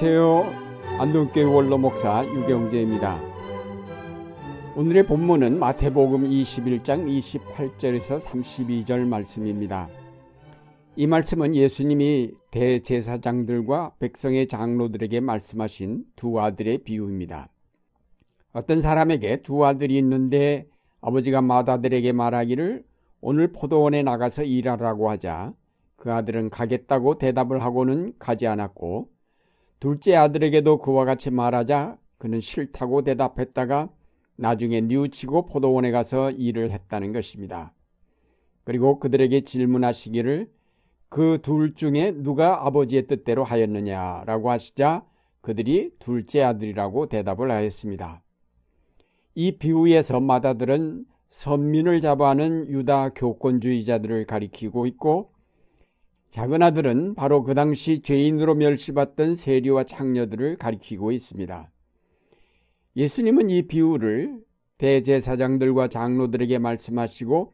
안녕하세요. 안동교회 원로 목사 유경재입니다. 오늘의 본문은 마태복음 21장 28절에서 32절 말씀입니다. 이 말씀은 예수님이 대제사장들과 백성의 장로들에게 말씀하신 두 아들의 비유입니다. 어떤 사람에게 두 아들이 있는데 아버지가 맏아들에게 말하기를 오늘 포도원에 나가서 일하라고 하자 그 아들은 가겠다고 대답을 하고는 가지 않았고 둘째 아들에게도 그와 같이 말하자 그는 싫다고 대답했다가 나중에 뉘우치고 포도원에 가서 일을 했다는 것입니다. 그리고 그들에게 질문하시기를 그 둘 중에 누가 아버지의 뜻대로 하였느냐라고 하시자 그들이 둘째 아들이라고 대답을 하였습니다. 이 비유에서 마다들은 선민을 잡아하는 유다 교권주의자들을 가리키고 있고 작은 아들은 바로 그 당시 죄인으로 멸시받던 세리와 창녀들을 가리키고 있습니다. 예수님은 이 비유를 대제사장들과 장로들에게 말씀하시고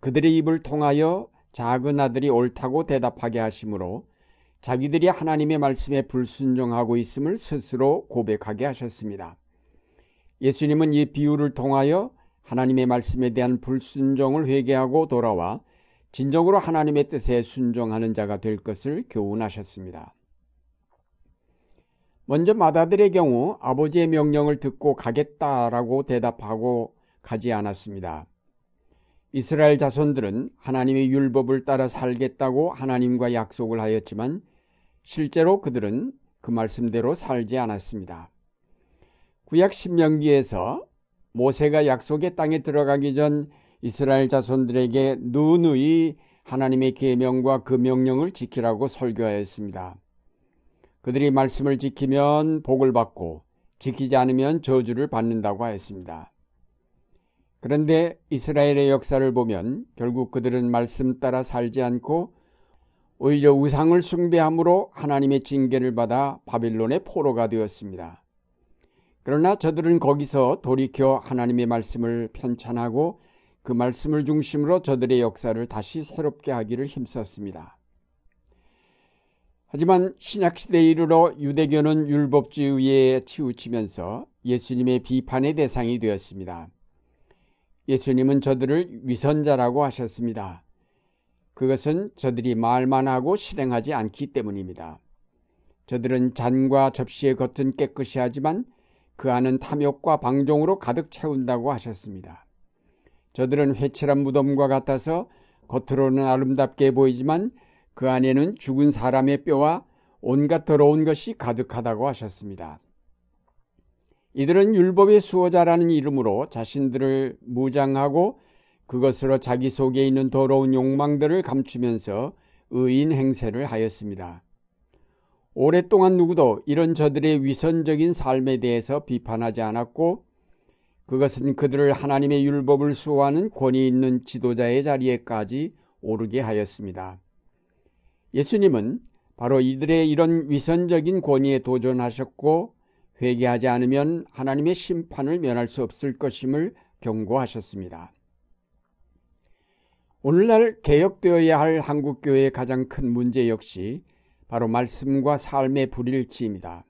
그들의 입을 통하여 작은 아들이 옳다고 대답하게 하시므로 자기들이 하나님의 말씀에 불순종하고 있음을 스스로 고백하게 하셨습니다. 예수님은 이 비유를 통하여 하나님의 말씀에 대한 불순종을 회개하고 돌아와 진정으로 하나님의 뜻에 순종하는 자가 될 것을 교훈하셨습니다. 먼저 마다들의 경우 아버지의 명령을 듣고 가겠다라고 대답하고 가지 않았습니다. 이스라엘 자손들은 하나님의 율법을 따라 살겠다고 하나님과 약속을 하였지만 실제로 그들은 그 말씀대로 살지 않았습니다. 구약 신명기에서 모세가 약속의 땅에 들어가기 전 이스라엘 자손들에게 누누이 하나님의 계명과 그 명령을 지키라고 설교하였습니다. 그들이 말씀을 지키면 복을 받고 지키지 않으면 저주를 받는다고 하였습니다. 그런데 이스라엘의 역사를 보면 결국 그들은 말씀 따라 살지 않고 오히려 우상을 숭배함으로 하나님의 징계를 받아 바빌론의 포로가 되었습니다. 그러나 저들은 거기서 돌이켜 하나님의 말씀을 편찬하고 그 말씀을 중심으로 저들의 역사를 다시 새롭게 하기를 힘썼습니다. 하지만 신약시대에 이르러 유대교는 율법주의에 치우치면서 예수님의 비판의 대상이 되었습니다. 예수님은 저들을 위선자라고 하셨습니다. 그것은 저들이 말만 하고 실행하지 않기 때문입니다. 저들은 잔과 접시의 겉은 깨끗이 하지만 그 안은 탐욕과 방종으로 가득 채운다고 하셨습니다. 저들은 회칠한 무덤과 같아서 겉으로는 아름답게 보이지만 그 안에는 죽은 사람의 뼈와 온갖 더러운 것이 가득하다고 하셨습니다. 이들은 율법의 수호자라는 이름으로 자신들을 무장하고 그것으로 자기 속에 있는 더러운 욕망들을 감추면서 의인 행세를 하였습니다. 오랫동안 누구도 이런 저들의 위선적인 삶에 대해서 비판하지 않았고 그것은 그들을 하나님의 율법을 수호하는 권위 있는 지도자의 자리에까지 오르게 하였습니다. 예수님은 바로 이들의 이런 위선적인 권위에 도전하셨고 회개하지 않으면 하나님의 심판을 면할 수 없을 것임을 경고하셨습니다. 오늘날 개혁되어야 할 한국교회의 가장 큰 문제 역시 바로 말씀과 삶의 불일치입니다.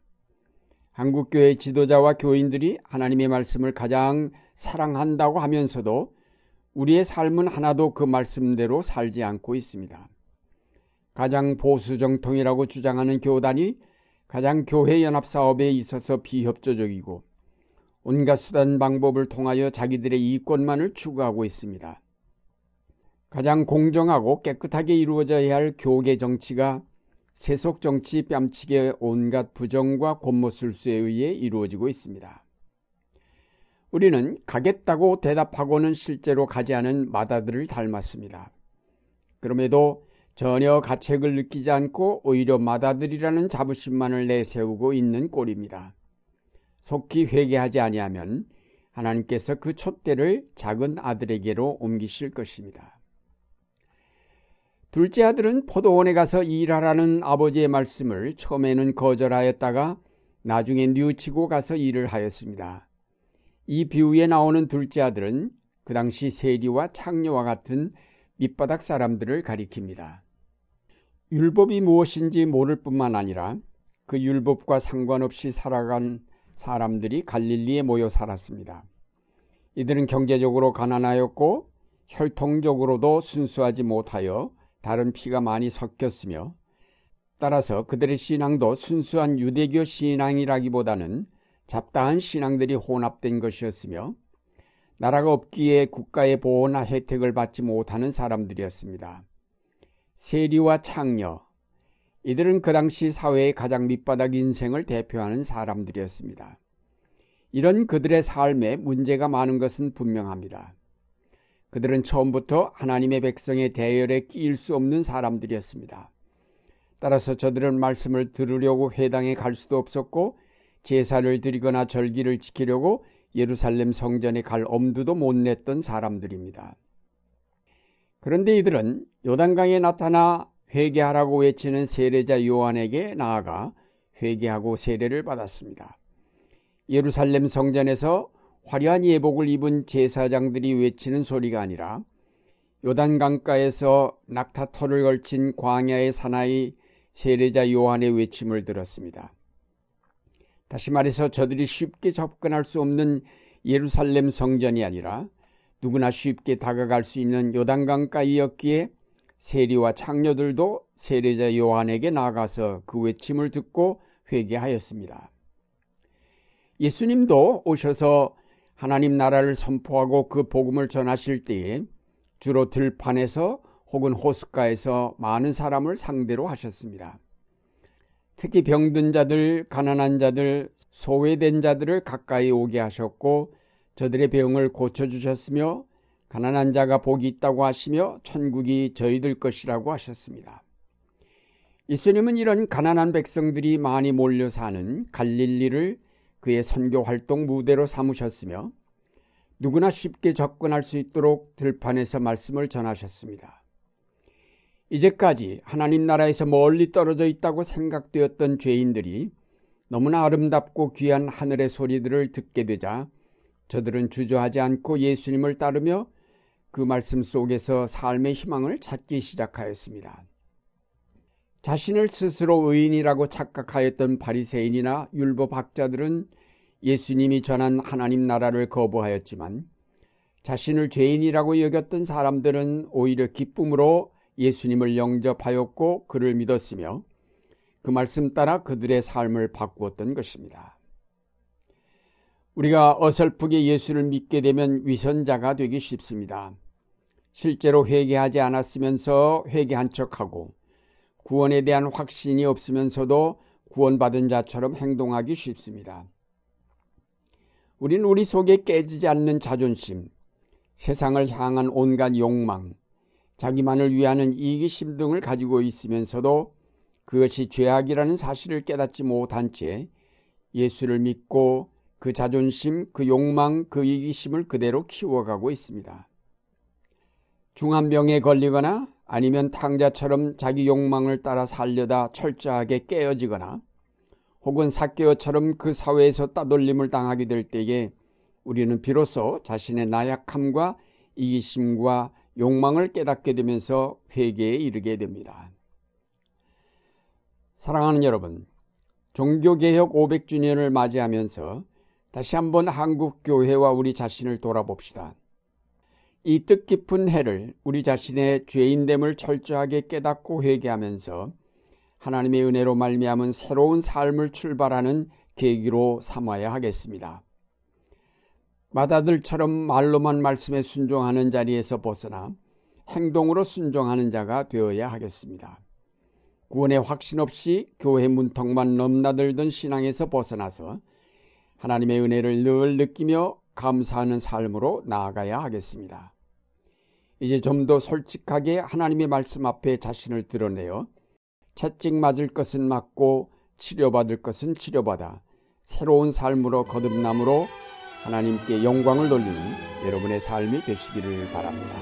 한국교회 지도자와 교인들이 하나님의 말씀을 가장 사랑한다고 하면서도 우리의 삶은 하나도 그 말씀대로 살지 않고 있습니다. 가장 보수 정통이라고 주장하는 교단이 가장 교회 연합 사업에 있어서 비협조적이고 온갖 수단 방법을 통하여 자기들의 이권만을 추구하고 있습니다. 가장 공정하고 깨끗하게 이루어져야 할 교계 정치가 세속 정치 뺨치게 온갖 부정과 곤모술수에 의해 이루어지고 있습니다. 우리는 가겠다고 대답하고는 실제로 가지 않은 마다들을 닮았습니다. 그럼에도 전혀 가책을 느끼지 않고 오히려 마다들이라는 자부심만을 내세우고 있는 꼴입니다. 속히 회개하지 아니하면 하나님께서 그 촛대를 작은 아들에게로 옮기실 것입니다. 둘째 아들은 포도원에 가서 일하라는 아버지의 말씀을 처음에는 거절하였다가 나중에 뉘우치고 가서 일을 하였습니다. 이 비유에 나오는 둘째 아들은 그 당시 세리와 창녀와 같은 밑바닥 사람들을 가리킵니다. 율법이 무엇인지 모를 뿐만 아니라 그 율법과 상관없이 살아간 사람들이 갈릴리에 모여 살았습니다. 이들은 경제적으로 가난하였고 혈통적으로도 순수하지 못하여 다른 피가 많이 섞였으며 따라서 그들의 신앙도 순수한 유대교 신앙이라기보다는 잡다한 신앙들이 혼합된 것이었으며 나라가 없기에 국가의 보호나 혜택을 받지 못하는 사람들이었습니다. 세리와 창녀, 이들은 그 당시 사회의 가장 밑바닥 인생을 대표하는 사람들이었습니다. 이런 그들의 삶에 문제가 많은 것은 분명합니다. 그들은 처음부터 하나님의 백성의 대열에 끼일 수 없는 사람들이었습니다. 따라서 저들은 말씀을 들으려고 회당에 갈 수도 없었고 제사를 드리거나 절기를 지키려고 예루살렘 성전에 갈 엄두도 못 냈던 사람들입니다. 그런데 이들은 요단강에 나타나 회개하라고 외치는 세례자 요한에게 나아가 회개하고 세례를 받았습니다. 예루살렘 성전에서 화려한 예복을 입은 제사장들이 외치는 소리가 아니라 요단강가에서 낙타털을 걸친 광야의 사나이 세례자 요한의 외침을 들었습니다. 다시 말해서 저들이 쉽게 접근할 수 없는 예루살렘 성전이 아니라 누구나 쉽게 다가갈 수 있는 요단강가이었기에 세리와 창녀들도 세례자 요한에게 나가서 그 외침을 듣고 회개하였습니다. 예수님도 오셔서 하나님 나라를 선포하고 그 복음을 전하실 때에 주로 들판에서 혹은 호숫가에서 많은 사람을 상대로 하셨습니다. 특히 병든 자들, 가난한 자들, 소외된 자들을 가까이 오게 하셨고 저들의 병을 고쳐주셨으며 가난한 자가 복이 있다고 하시며 천국이 저희들 것이라고 하셨습니다. 예수님은 이런 가난한 백성들이 많이 몰려 사는 갈릴리를 그의 선교 활동 무대로 삼으셨으며 누구나 쉽게 접근할 수 있도록 들판에서 말씀을 전하셨습니다. 이제까지 하나님 나라에서 멀리 떨어져 있다고 생각되었던 죄인들이 너무나 아름답고 귀한 하늘의 소리들을 듣게 되자 저들은 주저하지 않고 예수님을 따르며 그 말씀 속에서 삶의 희망을 찾기 시작하였습니다. 자신을 스스로 의인이라고 착각하였던 바리새인이나 율법학자들은 예수님이 전한 하나님 나라를 거부하였지만 자신을 죄인이라고 여겼던 사람들은 오히려 기쁨으로 예수님을 영접하였고 그를 믿었으며 그 말씀 따라 그들의 삶을 바꾸었던 것입니다. 우리가 어설프게 예수를 믿게 되면 위선자가 되기 쉽습니다. 실제로 회개하지 않았으면서 회개한 척하고 구원에 대한 확신이 없으면서도 구원받은 자처럼 행동하기 쉽습니다. 우린 우리 속에 깨지지 않는 자존심, 세상을 향한 온갖 욕망, 자기만을 위하는 이기심 등을 가지고 있으면서도 그것이 죄악이라는 사실을 깨닫지 못한 채 예수를 믿고 그 자존심, 그 욕망, 그 이기심을 그대로 키워가고 있습니다. 중한병에 걸리거나 아니면 탕자처럼 자기 욕망을 따라 살려다 철저하게 깨어지거나 혹은 사개오처럼 그 사회에서 따돌림을 당하게 될 때에 우리는 비로소 자신의 나약함과 이기심과 욕망을 깨닫게 되면서 회개에 이르게 됩니다. 사랑하는 여러분, 종교개혁 500주년을 맞이하면서 다시 한번 한국 교회와 우리 자신을 돌아봅시다. 이 뜻깊은 해를 우리 자신의 죄인됨을 철저하게 깨닫고 회개하면서 하나님의 은혜로 말미암은 새로운 삶을 출발하는 계기로 삼아야 하겠습니다. 마다들처럼 말로만 말씀에 순종하는 자리에서 벗어나 행동으로 순종하는 자가 되어야 하겠습니다. 구원의 확신 없이 교회 문턱만 넘나들던 신앙에서 벗어나서 하나님의 은혜를 늘 느끼며 감사하는 삶으로 나아가야 하겠습니다. 이제 좀 더 솔직하게 하나님의 말씀 앞에 자신을 드러내어 채찍 맞을 것은 맞고 치료받을 것은 치료받아 새로운 삶으로 거듭남으로 하나님께 영광을 돌리는 여러분의 삶이 되시기를 바랍니다.